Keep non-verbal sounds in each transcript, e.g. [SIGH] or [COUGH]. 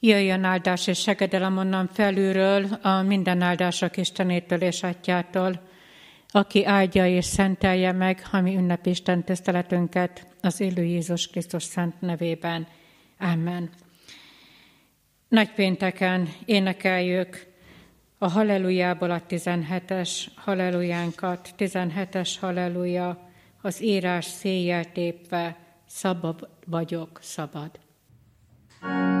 Jöjjön áldás és segedelem onnan felülről, a minden áldások Istenétől és Atyától, aki áldja és szentelje meg, ha mi ünnepisten tiszteletünket az élő Jézus Krisztus szent nevében. Amen. Nagypénteken énekeljük a Hallelujából a 17-es Hallelujánkat, 17-es Halleluja, az írás széjjel tépve, szabad vagyok, szabad. thank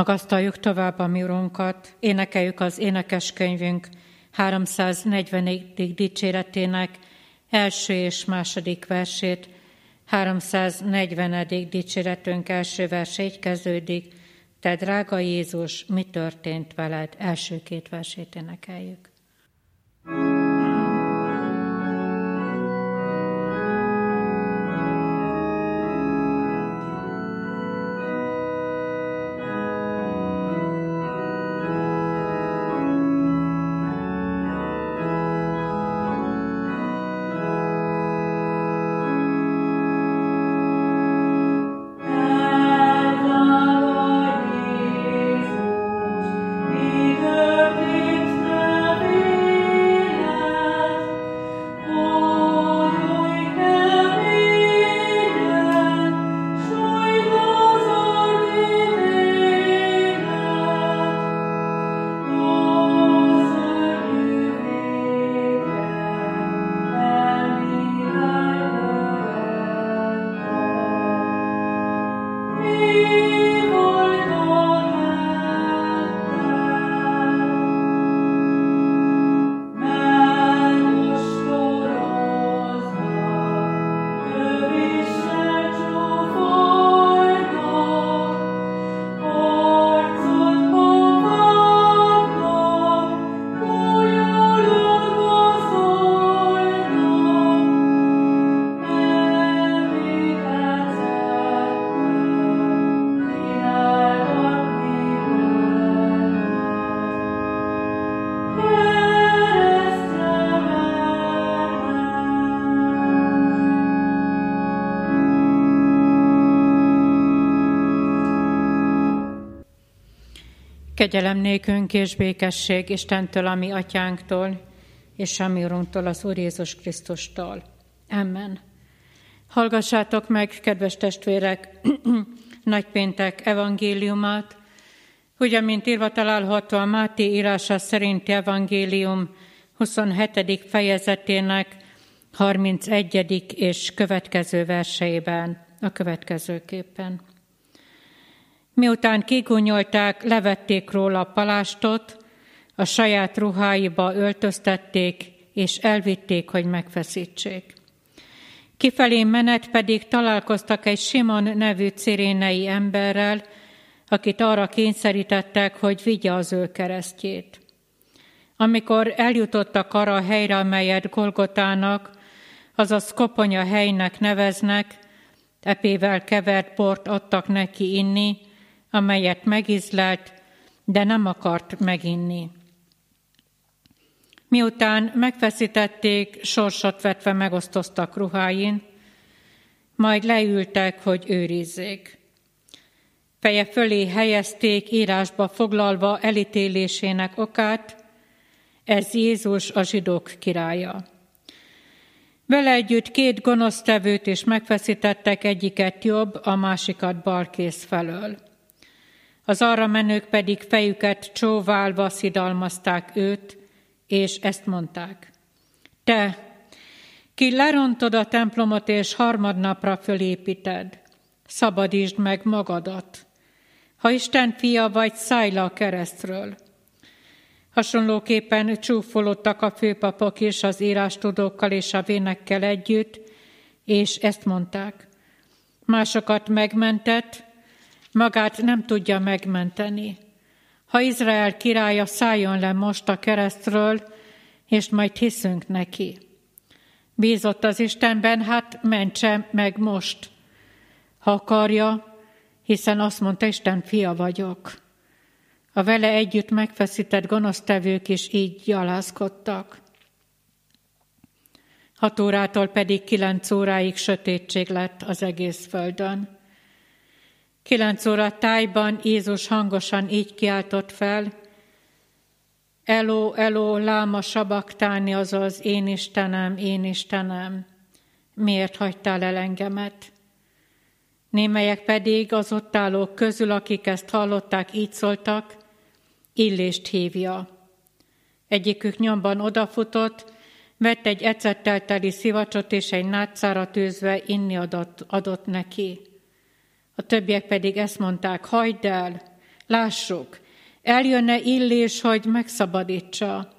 Magasztaljuk tovább a mi Urunkat, énekeljük az énekeskönyvünk 340. dicséretének első és második versét, 340. dicséretünk első verse kezdődik, Te drága Jézus, mi történt veled? Első két versét énekeljük. thank you Kegyelem nékünk és békesség Istentől, ami atyánktól, és ami Urunktól, az Úr Jézus Krisztustól. Amen. Hallgassátok meg, kedves testvérek, [CLEARS THROAT] nagypéntek evangéliumát, ugye, mint írva található a Máté írása szerinti evangélium 27. fejezetének 31. és következő verseiben, a következőképpen. Miután kigúnyolták, levették róla a palástot, a saját ruháiba öltöztették, és elvitték, hogy megfeszítsék. Kifelé menet pedig találkoztak egy Simon nevű cirénei emberrel, akit arra kényszerítettek, hogy vigye az ő keresztjét. Amikor eljutottak arra a helyre, amelyet Golgotának, azaz koponya helynek neveznek, epével kevert bort adtak neki inni, amelyet megizlelt, de nem akart meginni. Miután megfeszítették, sorsot vetve megosztoztak ruháin, majd leültek, hogy őrizzék. Feje fölé helyezték írásba foglalva elítélésének okát, ez Jézus a zsidók királya. Vele együtt két gonosztevőt is megfeszítettek, egyiket jobb, a másikat balkész felől. Az arra menők pedig fejüket csóválva szidalmazták őt, és ezt mondták. Te, ki lerontod a templomot, és harmadnapra fölépíted, szabadítsd meg magadat. Ha Isten fia vagy, szállj le a keresztről. Hasonlóképpen csúfolódtak a főpapok is az írástudókkal és a vénekkel együtt, és ezt mondták. Másokat megmentett, magát nem tudja megmenteni. Ha Izrael királya szálljon le most a keresztről, és majd hiszünk neki. Bízott az Istenben, hát mentse meg most, ha akarja, hiszen azt mondta, Isten fia vagyok. A vele együtt megfeszített gonosztevők is így gyalázkodtak. Hat órától pedig kilenc óráig sötétség lett az egész földön. Kilenc óra tájban Jézus hangosan így kiáltott fel, Eló, eló, láma sabaktáni, azaz én Istenem, én Istenem, miért hagytál el engemet? Némelyek pedig az ott állók közül, akik ezt hallották, így szóltak, illést hívja. Egyikük nyomban odafutott, vett egy ecettel teli szivacsot, és egy nátszára tűzve inni adott, adott neki. A többiek pedig ezt mondták, hagyd el, lássuk, eljönne illés, hogy megszabadítsa.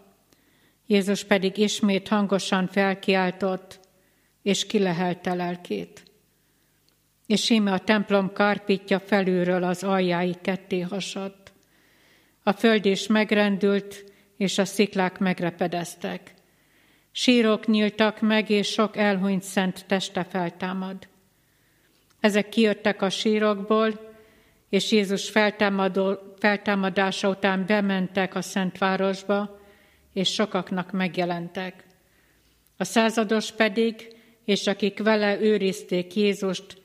Jézus pedig ismét hangosan felkiáltott, és kilehelte lelkét. És íme a templom karpitja felülről az aljáig ketté hasadt. A föld is megrendült, és a sziklák megrepedeztek. Sírok nyíltak meg, és sok elhunyt szent teste feltámad. Ezek kijöttek a sírokból, és Jézus feltámadása után bementek a Szentvárosba, és sokaknak megjelentek. A százados pedig, és akik vele őrizték Jézust,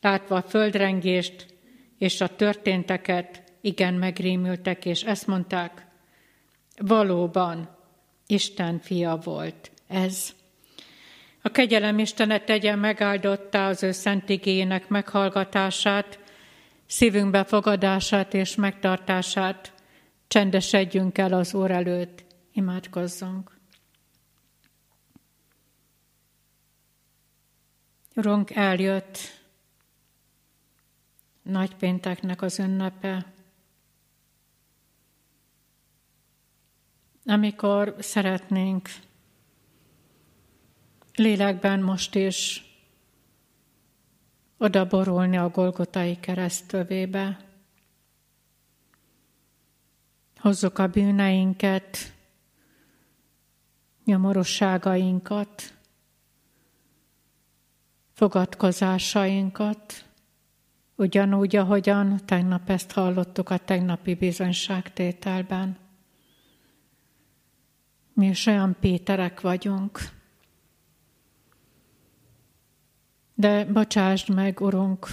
látva a földrengést és a történteket, igen megrémültek, és ezt mondták, valóban Isten fia volt ez. A kegyelem Istene tegye megáldotta az ő szent igényének meghallgatását, szívünk befogadását és megtartását. Csendesedjünk el az Úr előtt, imádkozzunk. Urunk, eljött nagypénteknek az ünnepe, amikor szeretnénk lélekben most is odaborulni a Golgotai keresztövébe. Hozzuk a bűneinket, nyomorosságainkat, fogadkozásainkat, ugyanúgy, ahogyan tegnap ezt hallottuk a tegnapi bizonyságtételben. Mi is olyan Péterek vagyunk, De bocsásd meg, Urunk,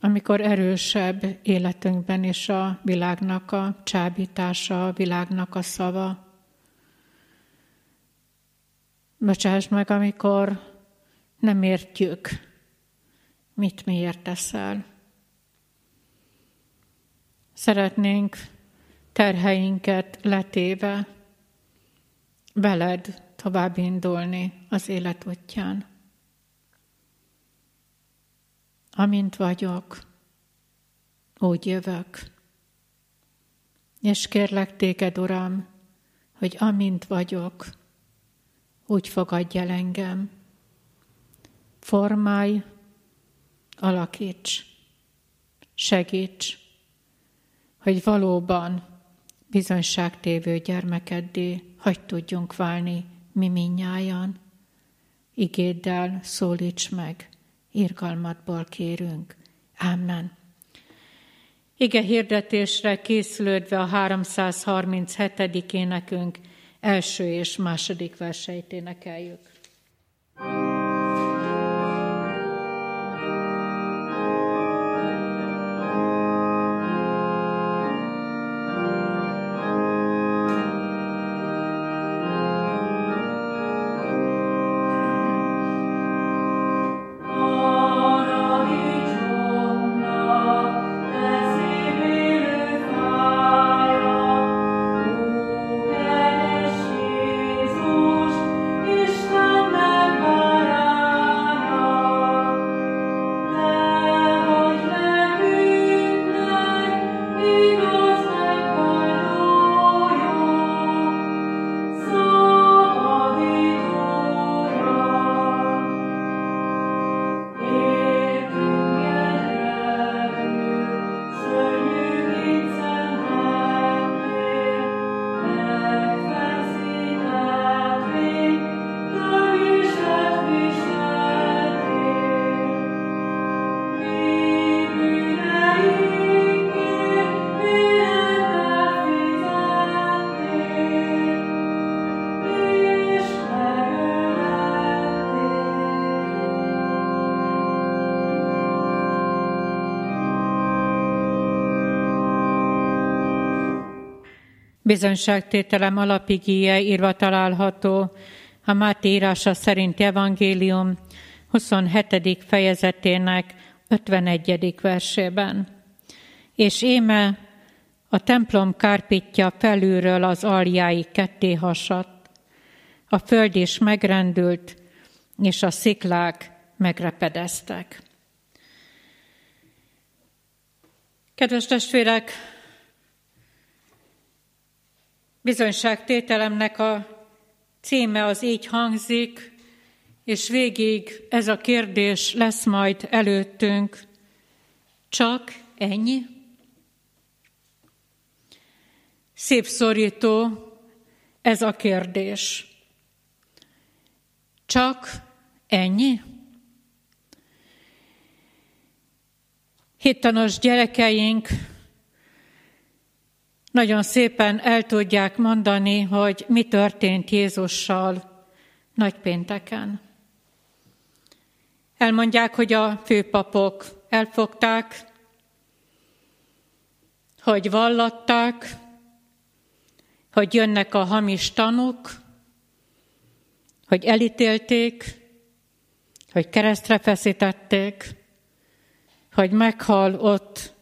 amikor erősebb életünkben is a világnak a csábítása, a világnak a szava. Bocsáss meg, amikor nem értjük, mit miért teszel. Szeretnénk terheinket letéve veled tovább indulni az élet útján. Amint vagyok, úgy jövök. És kérlek téged, Uram, hogy amint vagyok, úgy fogadj el engem. Formálj, alakíts, segíts, hogy valóban bizonyságtévő gyermekeddé hagy tudjunk válni mi minnyájan. Igéddel szólíts meg, irgalmatból kérünk. Amen. Ige hirdetésre készülődve a 337. énekünk első és második verseit énekeljük. Bizonyságtételem alapigéje írva található a Máté írása szerinti evangélium 27. fejezetének 51. versében. És éme a templom kárpitja felülről az aljái ketté hasadt, a föld is megrendült, és a sziklák megrepedeztek. Kedves testvérek, Bizonyságtételemnek a címe az így hangzik, és végig ez a kérdés lesz majd előttünk. Csak ennyi? Szép szorító ez a kérdés. Csak ennyi? Hittanos gyerekeink nagyon szépen el tudják mondani, hogy mi történt Jézussal nagypénteken. Elmondják, hogy a főpapok elfogták, hogy vallatták, hogy jönnek a hamis tanuk, hogy elítélték, hogy keresztre feszítették, hogy meghal ott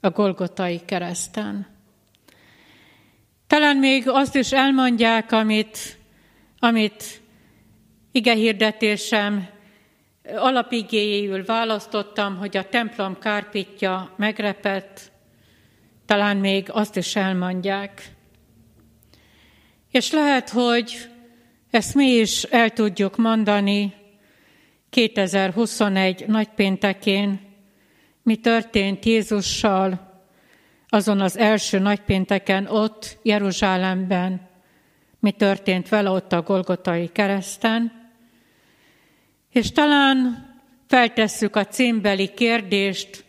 a Golgotai kereszten. Talán még azt is elmondják, amit, amit ige hirdetésem alapigéjéül választottam, hogy a templom kárpitja megrepett, talán még azt is elmondják. És lehet, hogy ezt mi is el tudjuk mondani 2021 nagypéntekén, mi történt Jézussal, azon az első nagypénteken ott, Jeruzsálemben, mi történt vele ott a Golgotai kereszten, és talán feltesszük a címbeli kérdést,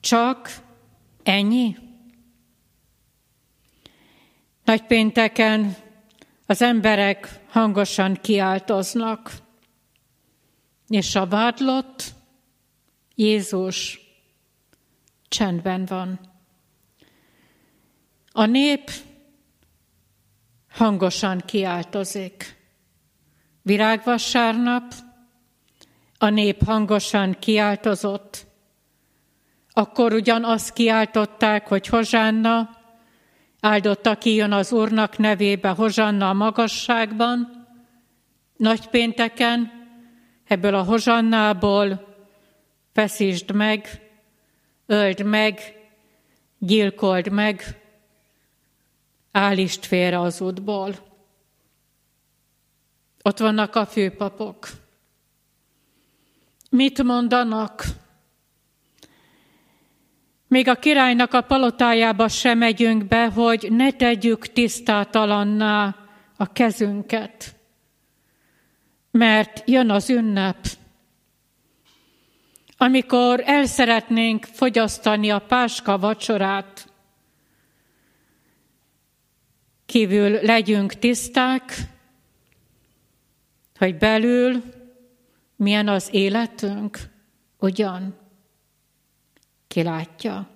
csak ennyi? Nagypénteken az emberek hangosan kiáltoznak, és a vádlott Jézus csendben van. A nép hangosan kiáltozik. Virágvasárnap a nép hangosan kiáltozott. Akkor ugyan azt kiáltották, hogy Hozsánna, áldott, aki jön az Úrnak nevébe, Hozsanna a magasságban, nagypénteken, ebből a Hozsannából feszítsd meg, öld meg, gyilkold meg, állítsd félre az útból. Ott vannak a főpapok. Mit mondanak? Még a királynak a palotájába sem megyünk be, hogy ne tegyük tisztátalanná a kezünket. Mert jön az ünnep, amikor el szeretnénk fogyasztani a páska vacsorát, kívül legyünk tiszták, hogy belül milyen az életünk, ugyan ki látja.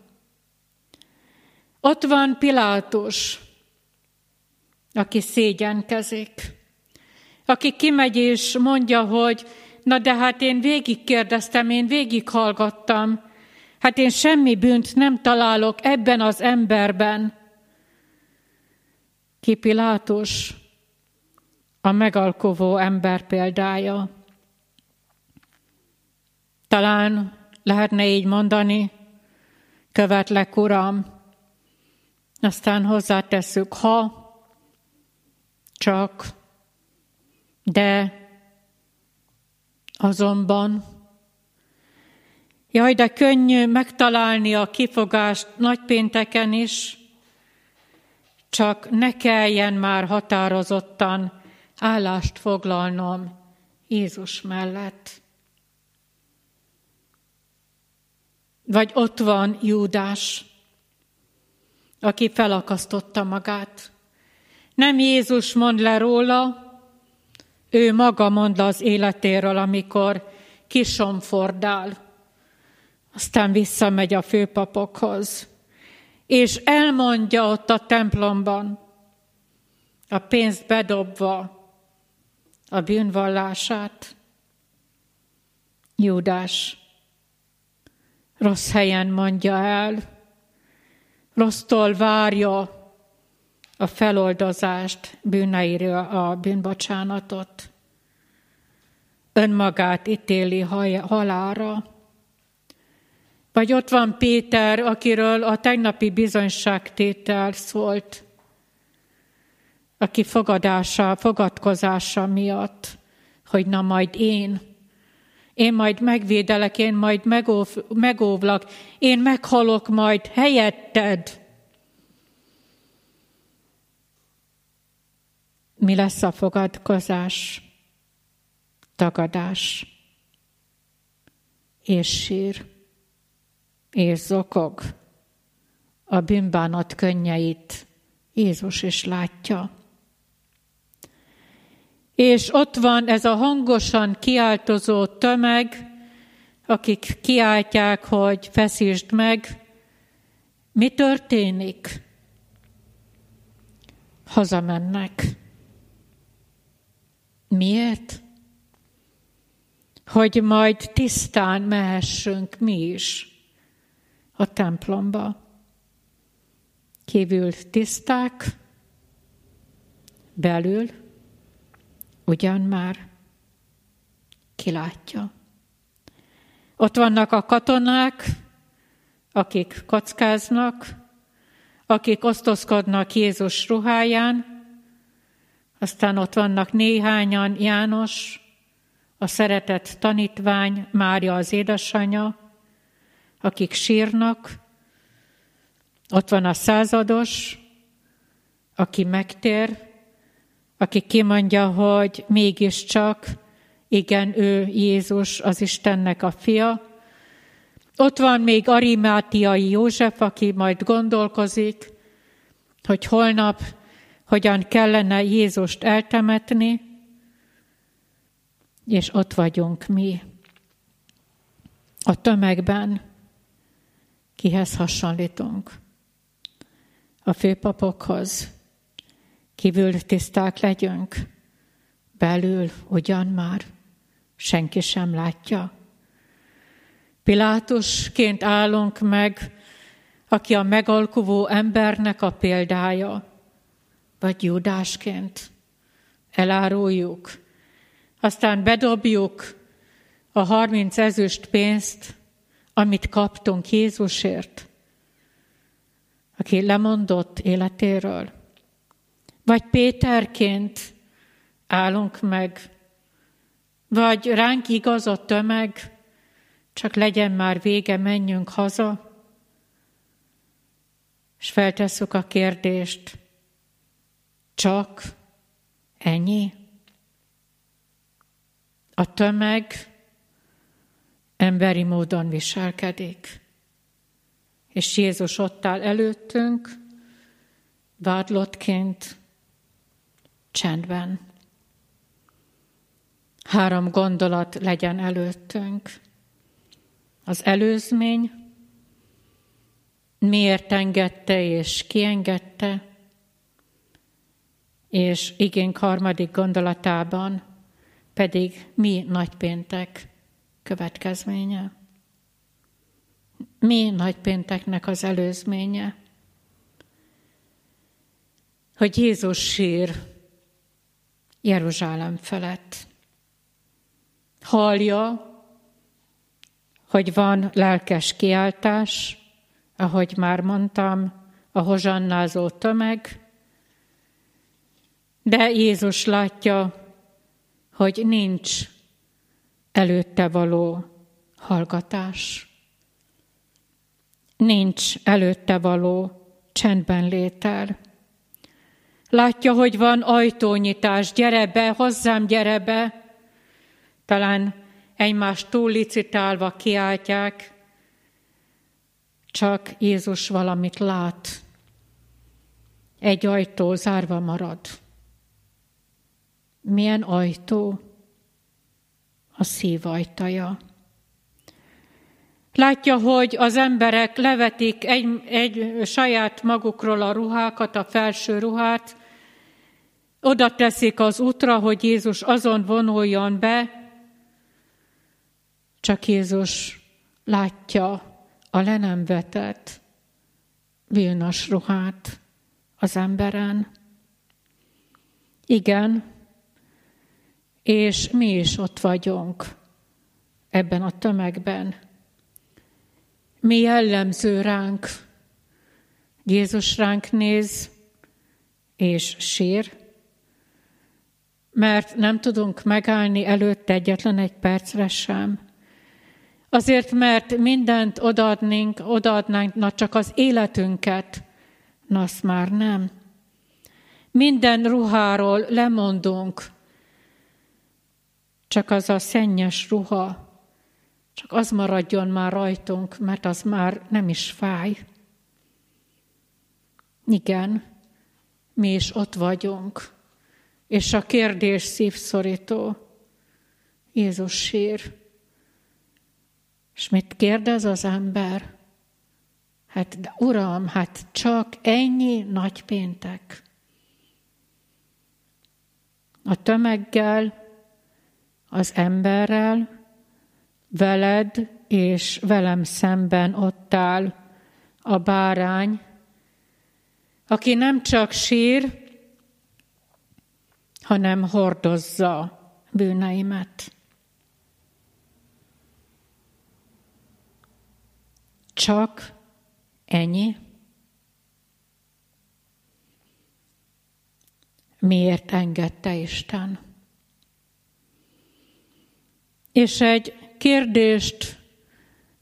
Ott van Pilátus, aki szégyenkezik, aki kimegy és mondja, hogy na de hát én végig kérdeztem, én végig hallgattam, hát én semmi bűnt nem találok ebben az emberben. Ki a megalkovó ember példája. Talán lehetne így mondani, követlek, Uram, aztán hozzátesszük, ha, csak, de, azonban. Jaj, de könnyű megtalálni a kifogást nagypénteken is, csak ne kelljen már határozottan állást foglalnom Jézus mellett. Vagy ott van Júdás, aki felakasztotta magát. Nem Jézus mond le róla, ő maga mond le az életéről, amikor kisomfordál, aztán visszamegy a főpapokhoz, és elmondja ott a templomban, a pénzt bedobva, a bűnvallását. Júdás rossz helyen mondja el, rossztól várja a feloldozást, bűneiről a bűnbocsánatot. Önmagát ítéli halára. Vagy ott van Péter, akiről a tegnapi bizonyságtétel szólt, aki fogadása, fogadkozása miatt, hogy na majd én, én majd megvédelek, én majd megóv, megóvlak, én meghalok majd helyetted. Mi lesz a fogadkozás? Tagadás. És sír. És zokog. A bűnbánat könnyeit Jézus is látja. És ott van ez a hangosan kiáltozó tömeg, akik kiáltják, hogy feszítsd meg. Mi történik? Hazamennek. Miért? Hogy majd tisztán mehessünk mi is a templomba. Kívül tiszták, belül ugyan már kilátja. Ott vannak a katonák, akik kockáznak, akik osztozkodnak Jézus ruháján, aztán ott vannak néhányan János, a szeretett tanítvány, Mária az édesanyja, akik sírnak, ott van a százados, aki megtér, aki kimondja, hogy mégiscsak, igen, ő Jézus, az Istennek a fia. Ott van még Arimátiai József, aki majd gondolkozik, hogy holnap hogyan kellene Jézust eltemetni, és ott vagyunk mi, a tömegben, Kihez hasonlítunk? A főpapokhoz. Kívül tiszták legyünk, belül ugyan már senki sem látja. Pilátusként állunk meg, aki a megalkuvó embernek a példája, vagy Judásként eláruljuk, aztán bedobjuk a harminc ezüst pénzt, amit kaptunk Jézusért, aki lemondott életéről. Vagy Péterként állunk meg, vagy ránk igaz a tömeg, csak legyen már vége, menjünk haza, és feltesszük a kérdést, csak ennyi? A tömeg emberi módon viselkedik. És Jézus ott áll előttünk, vádlottként, csendben. Három gondolat legyen előttünk. Az előzmény, miért engedte és kiengedte, és igénk harmadik gondolatában pedig mi nagypéntek következménye. Mi nagypénteknek az előzménye? Hogy Jézus sír Jeruzsálem felett. Hallja, hogy van lelkes kiáltás, ahogy már mondtam, a hozsannázó tömeg, de Jézus látja, hogy nincs előtte való hallgatás. Nincs előtte való csendben létel. Látja, hogy van ajtónyitás, gyere be, hozzám gyere be. Talán egymást túl licitálva kiáltják, csak Jézus valamit lát. Egy ajtó zárva marad. Milyen ajtó? A szív ajtaja. Látja, hogy az emberek levetik egy, egy saját magukról a ruhákat, a felső ruhát, oda teszik az útra, hogy Jézus azon vonuljon be, csak Jézus látja a le nem vetett vilnas ruhát az emberen. Igen, és mi is ott vagyunk ebben a tömegben. Mi jellemző ránk? Jézus ránk néz, és sír, mert nem tudunk megállni előtte egyetlen egy percre sem. Azért, mert mindent odaadnánk, odaadnánk, na csak az életünket, na azt már nem. Minden ruháról lemondunk, csak az a szennyes ruha, csak az maradjon már rajtunk, mert az már nem is fáj. Igen, mi is ott vagyunk, és a kérdés szívszorító. Jézus sír. És mit kérdez az ember? Hát, de uram, hát csak ennyi nagy péntek. A tömeggel az emberrel, veled és velem szemben ott áll a bárány, aki nem csak sír, hanem hordozza bűneimet. Csak ennyi? Miért engedte Isten? És egy kérdést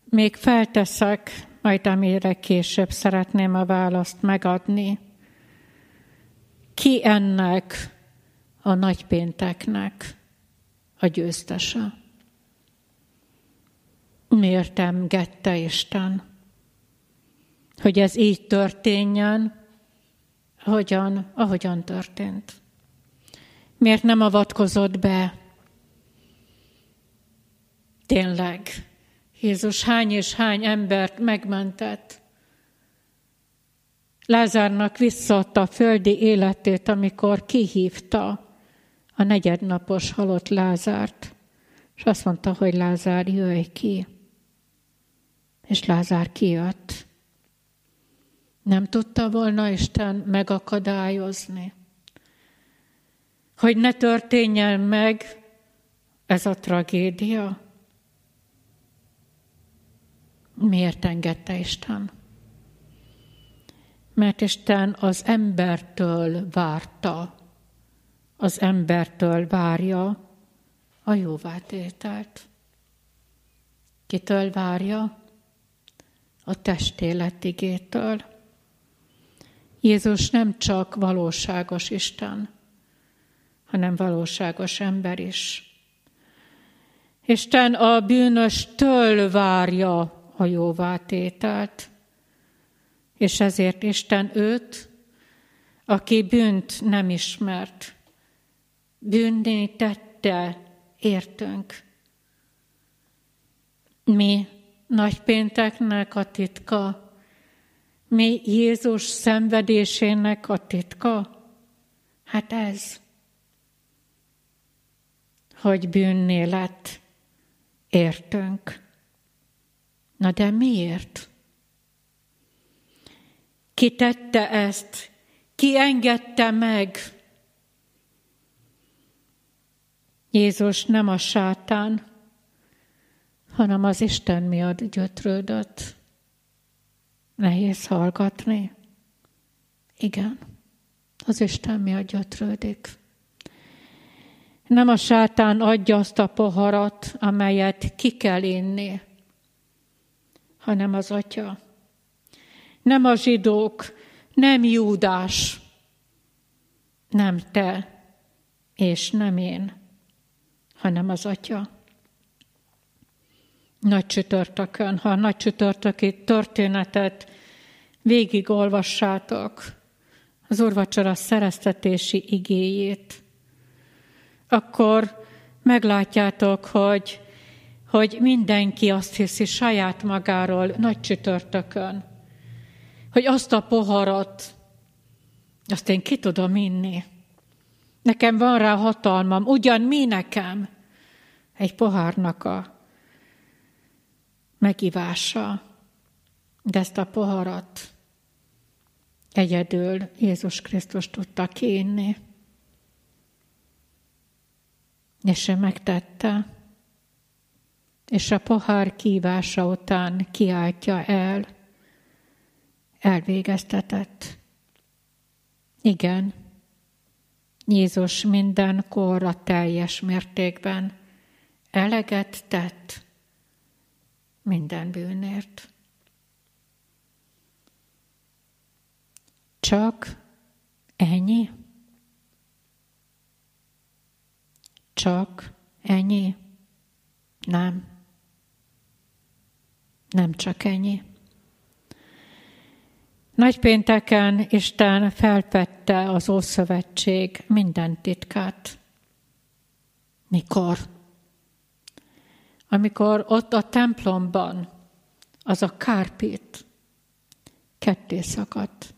még felteszek, majd amire később szeretném a választ megadni. Ki ennek a nagypénteknek a győztese? Miért engedte Isten, hogy ez így történjen, ahogyan, ahogyan történt? Miért nem avatkozott be Tényleg, Jézus hány és hány embert megmentett. Lázárnak visszaadta a földi életét, amikor kihívta a negyednapos halott Lázárt, és azt mondta, hogy Lázár, jöjj ki. És Lázár kijött. Nem tudta volna Isten megakadályozni, hogy ne történjen meg ez a tragédia. Miért engedte Isten? Mert Isten az embertől várta, az embertől várja a jóvátételt. Kitől várja? A testéletigétől. Jézus nem csak valóságos Isten, hanem valóságos ember is. Isten a bűnöstől várja a jóvátételt, és ezért Isten őt, aki bűnt nem ismert, bűnné tette értünk. Mi nagypénteknek a titka, mi Jézus szenvedésének a titka? Hát ez, hogy bűnné lett értünk. Na de miért? Ki tette ezt? Ki engedte meg? Jézus nem a sátán, hanem az Isten miatt gyötrődött. Nehéz hallgatni. Igen, az Isten miatt gyötrődik. Nem a sátán adja azt a poharat, amelyet ki kell inni, hanem az atya. Nem a zsidók, nem Júdás, nem te, és nem én, hanem az atya. Nagy csütörtökön, ha a nagy csütörtöki történetet végigolvassátok, az úrvacsora szereztetési igéjét, akkor meglátjátok, hogy, hogy mindenki azt hiszi saját magáról nagy csütörtökön, hogy azt a poharat, azt én ki tudom inni. Nekem van rá hatalmam, ugyan mi nekem egy pohárnak a megivása, de ezt a poharat egyedül Jézus Krisztus tudta kiinni. És ő megtette, és a pohár kívása után kiáltja el, elvégeztetett. Igen, Jézus minden korra teljes mértékben eleget tett minden bűnért. Csak ennyi? Csak ennyi? Nem. Nem csak ennyi. Nagypénteken Isten felpette az Ószövetség minden titkát. Mikor? Amikor ott a templomban az a kárpít ketté szakadt.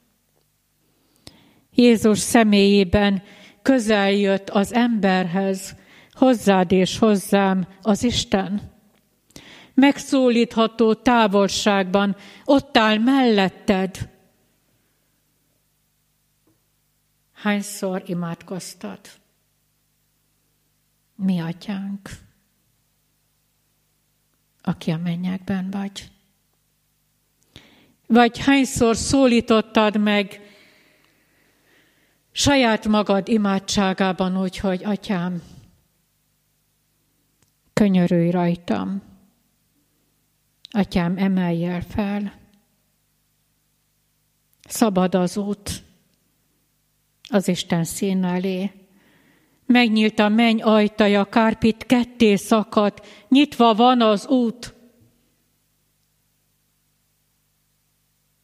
Jézus személyében közel jött az emberhez, hozzád és hozzám az Isten. Megszólítható távolságban, ott áll melletted. Hányszor imádkoztad? Mi atyánk, aki a mennyekben vagy. Vagy hányszor szólítottad meg saját magad imádságában úgy, hogy atyám, könyörülj rajtam, atyám, emelj el fel, szabad az út az Isten szín elé. Megnyílt a menny ajtaja, kárpit ketté szakadt, nyitva van az út.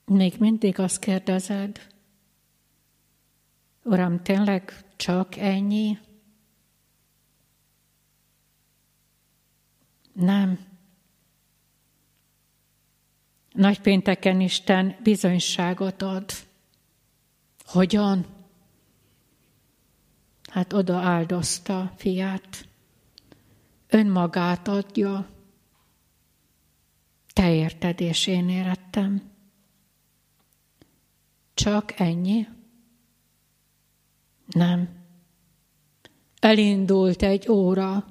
Még mindig azt kérdezed, Uram, tényleg csak ennyi? Nem. Nagypénteken Isten bizonyságot ad. Hogyan? Hát oda áldozta fiát. Önmagát adja. Te érted, és én érettem. Csak ennyi? Nem. Elindult egy óra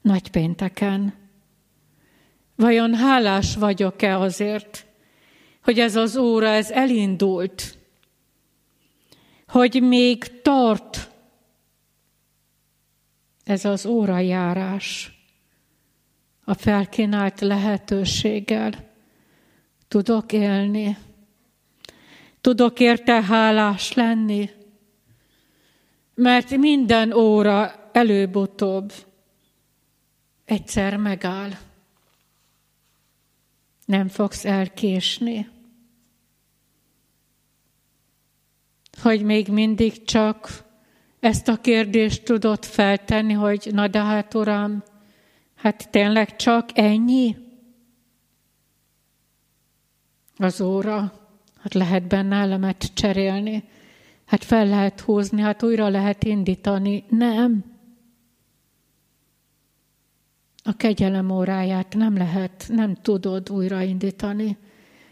nagypénteken. Vajon hálás vagyok-e azért, hogy ez az óra, ez elindult, hogy még tart ez az órajárás a felkínált lehetőséggel. Tudok élni, tudok érte hálás lenni, mert minden óra előbb-utóbb egyszer megáll. Nem fogsz elkésni. Hogy még mindig csak ezt a kérdést tudod feltenni, hogy na de hát uram, hát tényleg csak ennyi? Az óra, hát lehet benne elemet cserélni, hát fel lehet húzni, hát újra lehet indítani. Nem. A kegyelem óráját nem lehet, nem tudod újraindítani.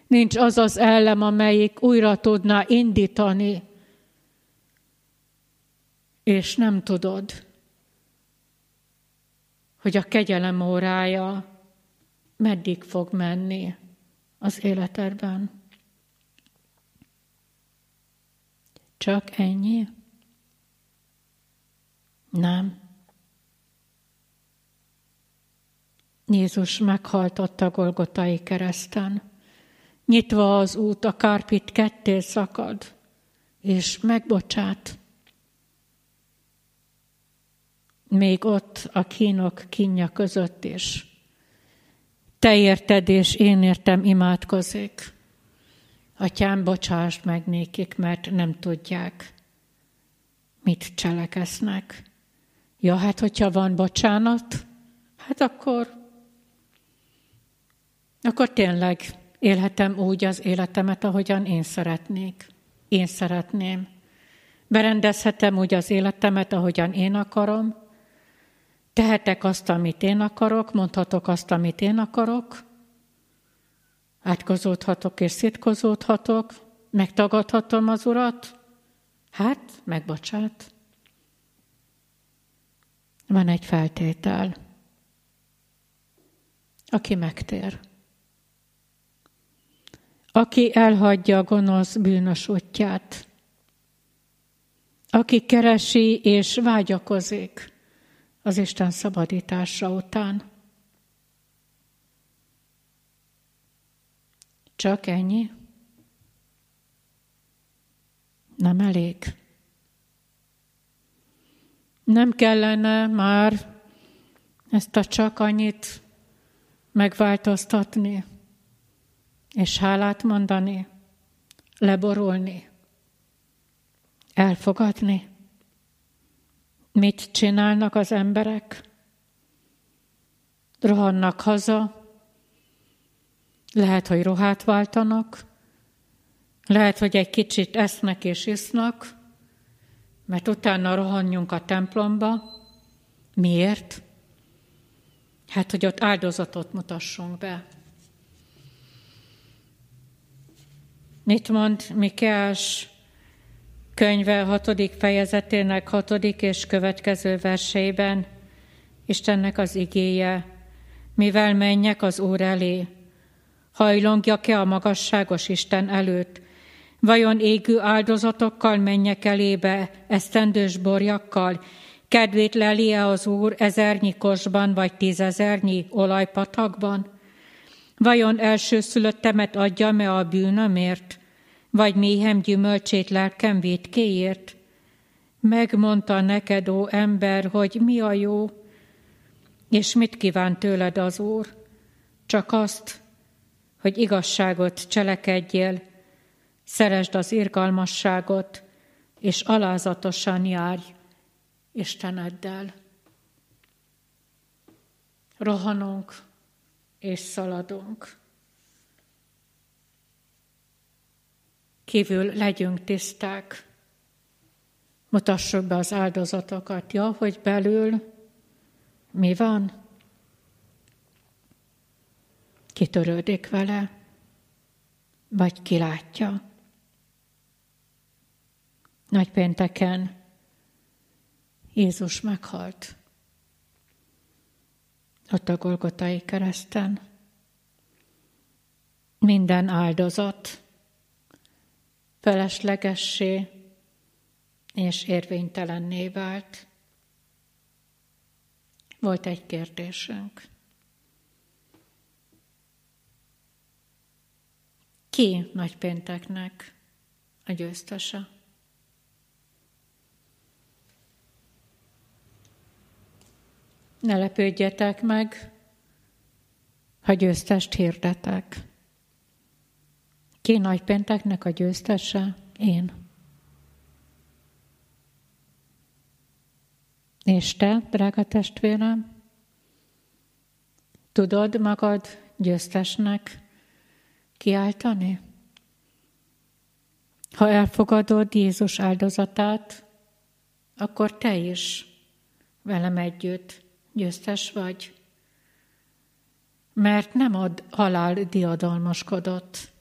Nincs az az ellem, amelyik újra tudná indítani, és nem tudod, hogy a kegyelem órája meddig fog menni az életedben. Csak ennyi? Nem. Jézus meghalt a Golgotai kereszten. Nyitva az út, a kárpit ketté szakad, és megbocsát. Még ott a kínok kínja között is. Te érted, és én értem imádkozik. Atyám, bocsásd meg nékik, mert nem tudják, mit cselekesznek. Ja, hát hogyha van bocsánat, hát akkor, akkor tényleg élhetem úgy az életemet, ahogyan én szeretnék. Én szeretném. Berendezhetem úgy az életemet, ahogyan én akarom. Tehetek azt, amit én akarok, mondhatok azt, amit én akarok, átkozódhatok és szitkozódhatok, megtagadhatom az Urat, hát megbocsát. Van egy feltétel, aki megtér. Aki elhagyja a gonosz bűnös útját, aki keresi és vágyakozik az Isten szabadítása után, Csak ennyi? Nem elég. Nem kellene már ezt a csak annyit megváltoztatni, és hálát mondani, leborulni, elfogadni. Mit csinálnak az emberek? Rohannak haza, lehet, hogy ruhát váltanak, lehet, hogy egy kicsit esznek és isznak, mert utána rohanjunk a templomba. Miért? Hát, hogy ott áldozatot mutassunk be. Mit mond Mikeás könyve hatodik fejezetének hatodik és következő verseiben? Istennek az igéje, mivel menjek az Úr elé, Hajlongjak-e a magasságos Isten előtt? Vajon égő áldozatokkal menjek elébe, esztendős borjakkal? Kedvét leli-e az Úr ezernyi kosban, vagy tízezernyi olajpatakban? Vajon elsőszülöttemet adja-e a bűnömért, vagy méhem gyümölcsét lelkem védkéért? Megmondta neked, ó ember, hogy mi a jó, és mit kíván tőled az Úr? Csak azt, hogy igazságot cselekedjél, szeresd az irgalmasságot, és alázatosan járj Isteneddel. Rohanunk és szaladunk. Kívül legyünk tiszták, mutassuk be az áldozatokat, ja, hogy belül mi van? Kitörődik vele, vagy kilátja? Nagypénteken Jézus meghalt ott a Golgotai kereszten. Minden áldozat feleslegessé és érvénytelenné vált. Volt egy kérdésünk. Ki nagypénteknek a győztese? Ne lepődjetek meg, ha győztest hirdetek. Ki nagypénteknek a győztese? Én. És te, drága testvérem, tudod magad győztesnek kiáltani? Ha elfogadod Jézus áldozatát, akkor te is velem együtt győztes vagy. Mert nem ad halál diadalmaskodott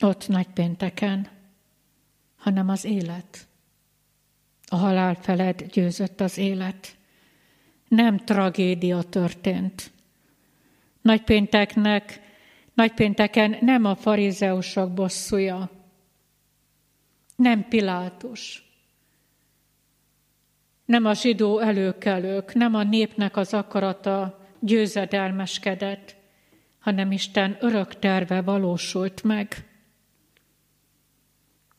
ott nagypénteken, hanem az élet. A halál feled győzött az élet. Nem tragédia történt. Nagypénteknek, nagypénteken nem a farizeusok bosszúja, nem Pilátus, nem a zsidó előkelők, nem a népnek az akarata győzedelmeskedett, hanem Isten örök terve valósult meg.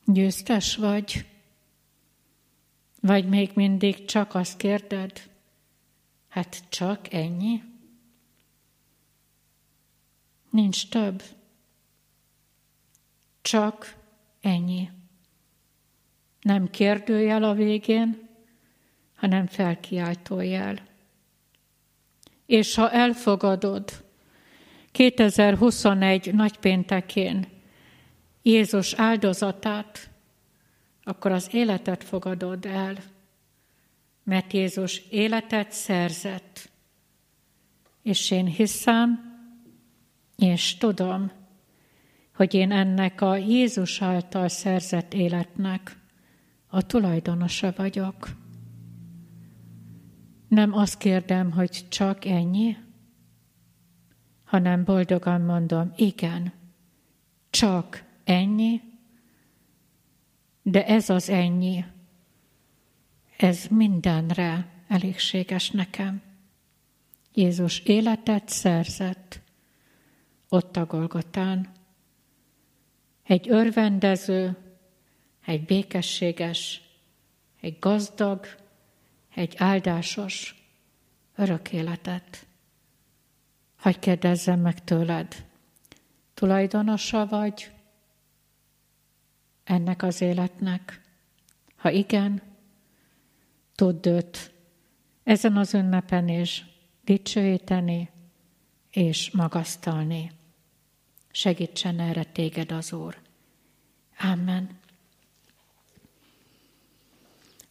Győztes vagy? Vagy még mindig csak azt kérded? Hát csak ennyi? Nincs több. Csak ennyi. Nem kérdőjel a végén, hanem felkiáltó jel. És ha elfogadod 2021 nagypéntekén Jézus áldozatát, akkor az életet fogadod el, mert Jézus életet szerzett. És én hiszem, és tudom, hogy én ennek a Jézus által szerzett életnek a tulajdonosa vagyok. Nem azt kérdem, hogy csak ennyi, hanem boldogan mondom, igen, csak ennyi, de ez az ennyi, ez mindenre elégséges nekem. Jézus életet szerzett ott a Golgotán. Egy örvendező, egy békességes, egy gazdag, egy áldásos örök életet. Hagy kérdezzem meg tőled, tulajdonosa vagy ennek az életnek? Ha igen, tudd őt ezen az ünnepen is dicsőíteni és magasztalni. Segítsen erre téged az Úr. Amen.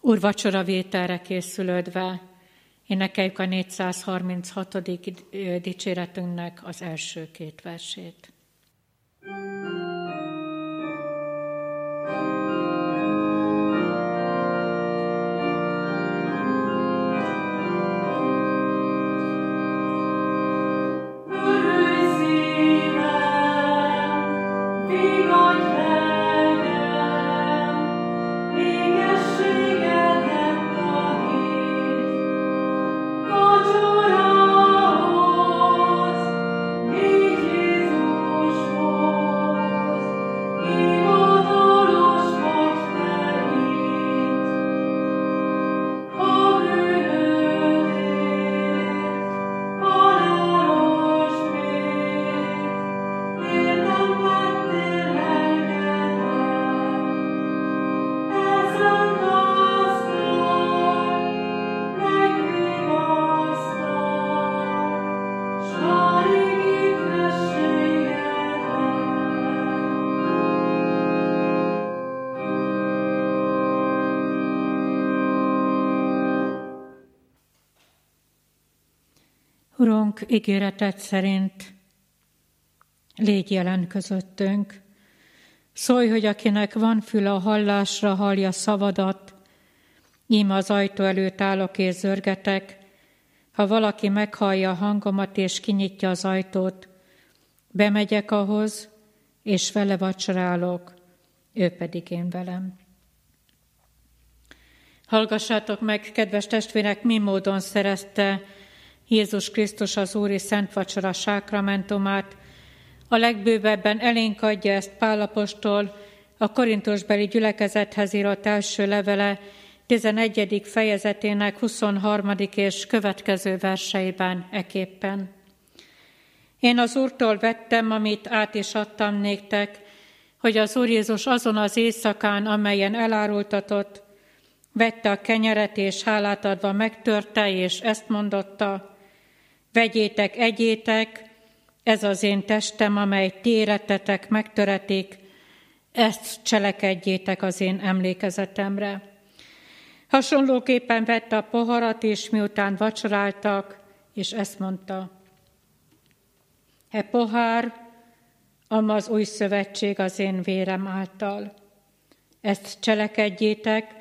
Úr vacsora vételre készülődve, énekeljük a 436. dicséretünknek az első két versét. Urunk, ígéretet szerint légy jelen közöttünk. Szólj, hogy akinek van füle a hallásra, hallja szavadat. Ím az ajtó előtt állok és zörgetek. Ha valaki meghallja a hangomat és kinyitja az ajtót, bemegyek ahhoz, és vele vacsorálok, ő pedig én velem. Hallgassátok meg, kedves testvérek, mi módon szerezte Jézus Krisztus az Úri Szent Vacsora sákramentumát. A legbővebben elénk adja ezt Pálapostól, a korintusbeli gyülekezethez írott első levele 11. fejezetének 23. és következő verseiben eképpen. Én az Úrtól vettem, amit át is adtam néktek, hogy az Úr Jézus azon az éjszakán, amelyen elárultatott, vette a kenyeret, és hálát adva megtörte, és ezt mondotta, vegyétek, egyétek, ez az én testem, amely téretetek, megtöretik, ezt cselekedjétek az én emlékezetemre. Hasonlóképpen vette a poharat, és miután vacsoráltak, és ezt mondta, E pohár, ama az új szövetség az én vérem által. Ezt cselekedjétek,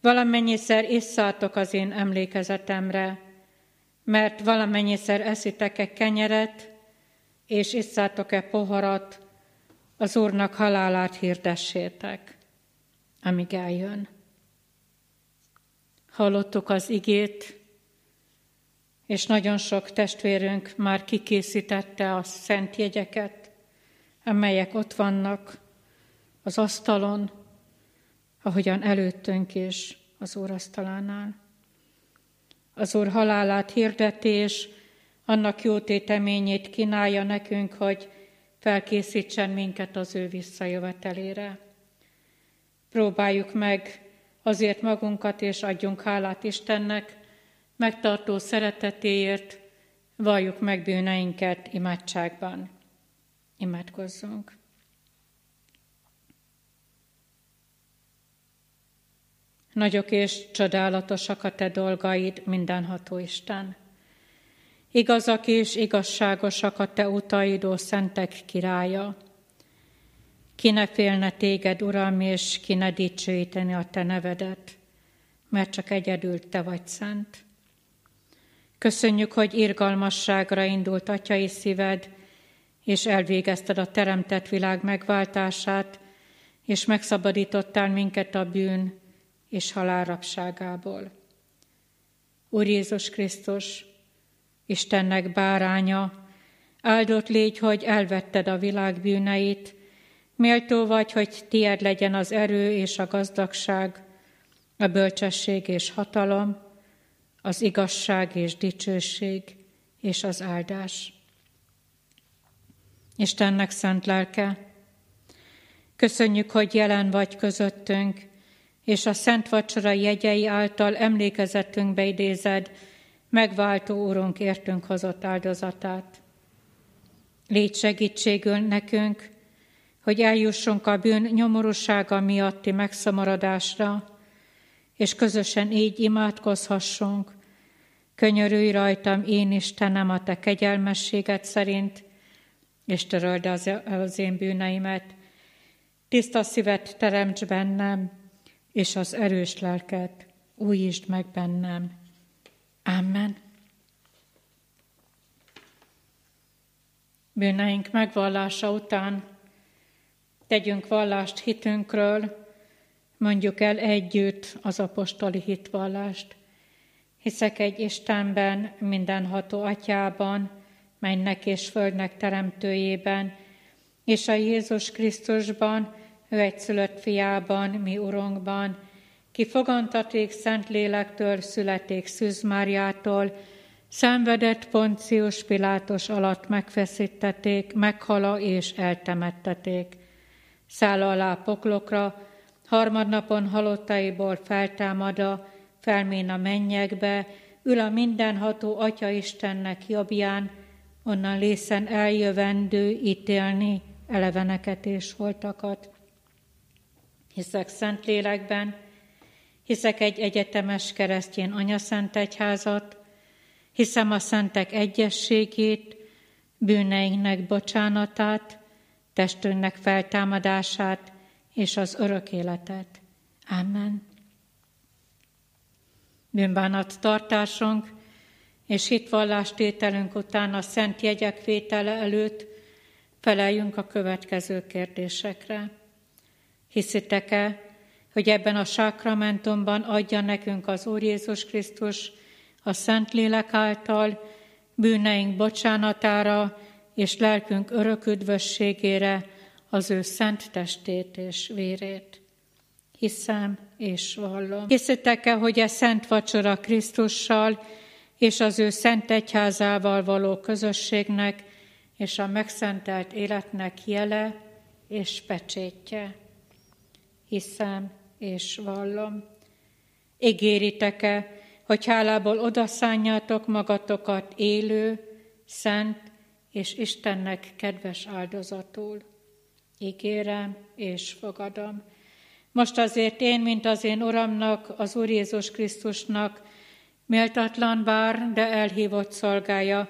valamennyiszer isszátok az én emlékezetemre, mert valamennyiszer eszitek-e kenyeret, és isszátok-e poharat, az Úrnak halálát hirdessétek, amíg eljön. Hallottuk az igét, és nagyon sok testvérünk már kikészítette a szent jegyeket, amelyek ott vannak az asztalon, ahogyan előttünk is az Úr asztalánál. Az Úr halálát hirdetés, annak jó téteményét kínálja nekünk, hogy felkészítsen minket az ő visszajövetelére. Próbáljuk meg azért magunkat, és adjunk hálát Istennek, megtartó szeretetéért valljuk meg bűneinket imádságban. Imádkozzunk. Nagyok és csodálatosak a te dolgaid, mindenható Isten. Igazak és igazságosak a te utaid, ó szentek királya. Ki ne félne téged, Uram, és ki ne dicsőíteni a te nevedet, mert csak egyedül te vagy szent. Köszönjük, hogy irgalmasságra indult atyai szíved, és elvégezted a teremtett világ megváltását, és megszabadítottál minket a bűn és halálrapságából. Úr Jézus Krisztus, Istennek báránya, áldott légy, hogy elvetted a világ bűneit, méltó vagy, hogy tied legyen az erő és a gazdagság, a bölcsesség és hatalom, az igazság és dicsőség és az áldás. Istennek szent lelke, köszönjük, hogy jelen vagy közöttünk, és a Szent Vacsora jegyei által emlékezetünkbe idézed megváltó Úrunk értünk hozott áldozatát. Légy segítségül nekünk, hogy eljussunk a bűn nyomorúsága miatti megszamaradásra, és közösen így imádkozhassunk. Könyörülj rajtam, én Istenem, a te kegyelmességet szerint, és töröld az, az én bűneimet. Tiszta szívet teremts bennem, és az erős lelket újítsd meg bennem. Amen. Bűneink megvallása után tegyünk vallást hitünkről, mondjuk el együtt az apostoli hitvallást. Hiszek egy Istenben, mindenható atyában, mennek és földnek teremtőjében, és a Jézus Krisztusban, ő egyszülött fiában, mi urunkban, ki fogantaték Szent Lélektől, születék Szűz Máriától, szenvedett Poncius Pilátos alatt megfeszítették, meghala és eltemetteték. Száll alá poklokra, harmadnapon halottaiból feltámada, felmén a mennyekbe, ül a mindenható Atya Istennek jobbján, onnan lészen eljövendő ítélni eleveneket és holtakat. Hiszek szent lélekben, hiszek egy egyetemes keresztjén anyaszent egyházat, Hiszem a szentek egyességét, bűneinknek bocsánatát, testünknek feltámadását és az örök életet. Amen. Bűnbánat tartásunk és hitvallástételünk után a szent jegyek vétele előtt feleljünk a következő kérdésekre. Hiszitek-e, hogy ebben a sákramentumban adja nekünk az Úr Jézus Krisztus a Szent Lélek által bűneink bocsánatára és lelkünk örök üdvösségére az ő szent testét és vérét. Hiszem és vallom. Hiszitek-e, hogy a szent vacsora Krisztussal és az ő szent egyházával való közösségnek és a megszentelt életnek jele és pecsétje? Hiszem és vallom. Ígéritek-e, hogy hálából odaszánjátok magatokat élő, szent és Istennek kedves áldozatul. Ígérem és fogadom. Most azért én, mint az én Uramnak, az Úr Jézus Krisztusnak, méltatlan bár, de elhívott szolgája,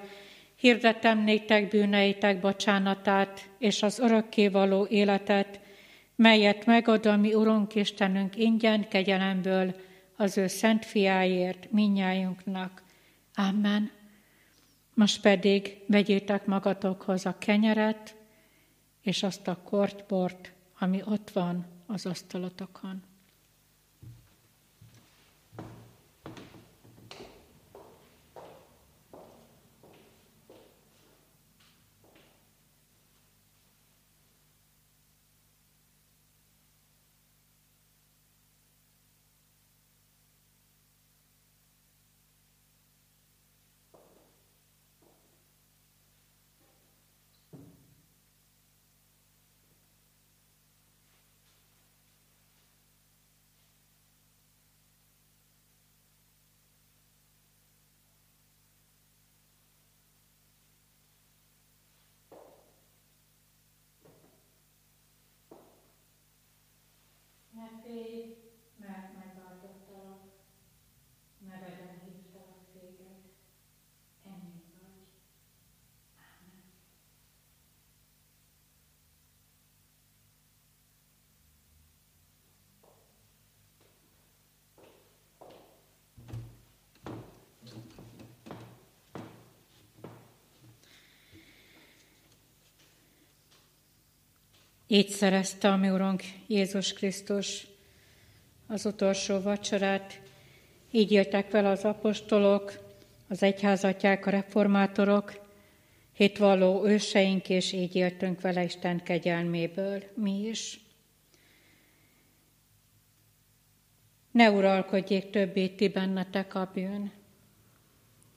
hirdetem néktek bűneitek bocsánatát és az örökkévaló életet, melyet megad a mi Urunk Istenünk ingyen kegyelemből az ő szent fiáért minnyájunknak. Amen. Most pedig vegyétek magatokhoz a kenyeret és azt a kortbort, ami ott van az asztalotokon. Így szerezte a mi Urunk Jézus Krisztus az utolsó vacsorát, így jöttek fel az apostolok, az egyházatják, a reformátorok, hitvalló őseink, és így éltünk vele Isten kegyelméből mi is. Ne uralkodjék többé ti bennetek a bűn,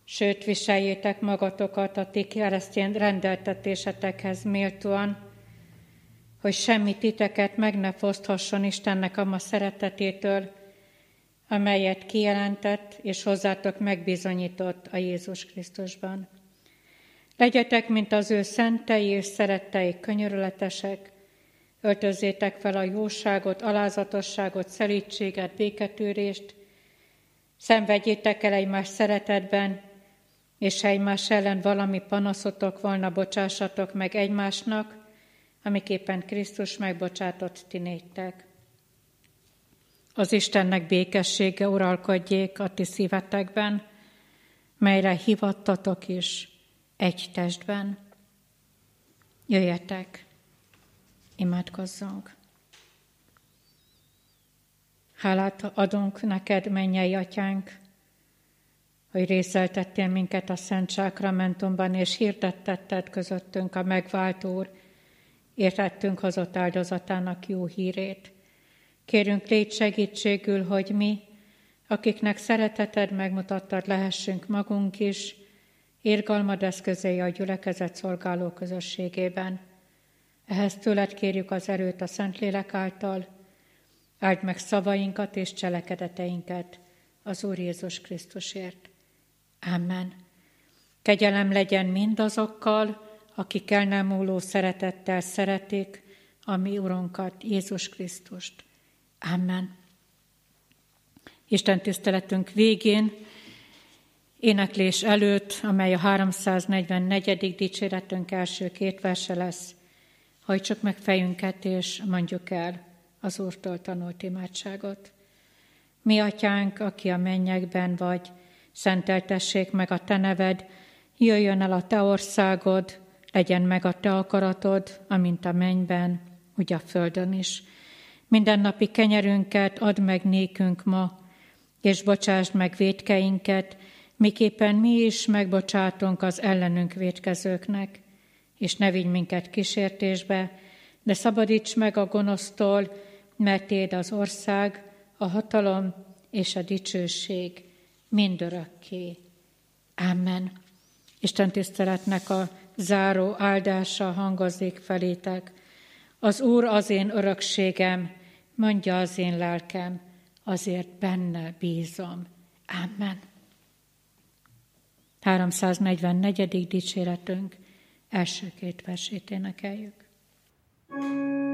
sőt viseljétek magatokat a ti keresztény rendeltetésetekhez méltóan, hogy semmi titeket meg ne foszthasson Istennek a ma szeretetétől, amelyet kijelentett és hozzátok megbizonyított a Jézus Krisztusban. Legyetek, mint az ő szentei és szerettei könyörületesek, öltözzétek fel a jóságot, alázatosságot, szelítséget, béketűrést, szenvedjétek el egymás szeretetben, és ha egymás ellen valami panaszotok volna, bocsássatok meg egymásnak, amiképpen Krisztus megbocsátott ti négytek. Az Istennek békessége uralkodjék a ti szívetekben, melyre hivattatok is egy testben. Jöjjetek, imádkozzunk. Hálát adunk neked, mennyei atyánk, hogy részeltettél minket a Szent Sákramentumban, és hirdettetted közöttünk a megváltó Úr, értettünk hozott áldozatának jó hírét. Kérünk légy segítségül, hogy mi, akiknek szereteted megmutattad, lehessünk magunk is, érgalmad eszközei a gyülekezet szolgáló közösségében. Ehhez tőled kérjük az erőt a Szentlélek által, áld meg szavainkat és cselekedeteinket az Úr Jézus Krisztusért. Amen. Kegyelem legyen mindazokkal, akik el nem múló szeretettel szeretik a mi Urunkat, Jézus Krisztust. Amen. Isten tiszteletünk végén éneklés előtt, amely a 344. dicséretünk első két verse lesz, hajtsuk meg fejünket, és mondjuk el az Úrtól tanult imádságot. Mi, atyánk, aki a mennyekben vagy, szenteltessék meg a te neved, jöjjön el a te országod, legyen meg a te akaratod, amint a mennyben, úgy a földön is. Mindennapi kenyerünket add meg nékünk ma, és bocsásd meg védkeinket, miképpen mi is megbocsátunk az ellenünk védkezőknek, és ne vigy minket kísértésbe, de szabadíts meg a gonosztól, mert Téd az ország, a hatalom és a dicsőség mindörökké. Amen. Isten tiszteletnek a záró áldása hangozik felétek. Az Úr az én örökségem, mondja az én lelkem, azért benne bízom. Amen. 344. dicséretünk első két versét énekeljük. thank you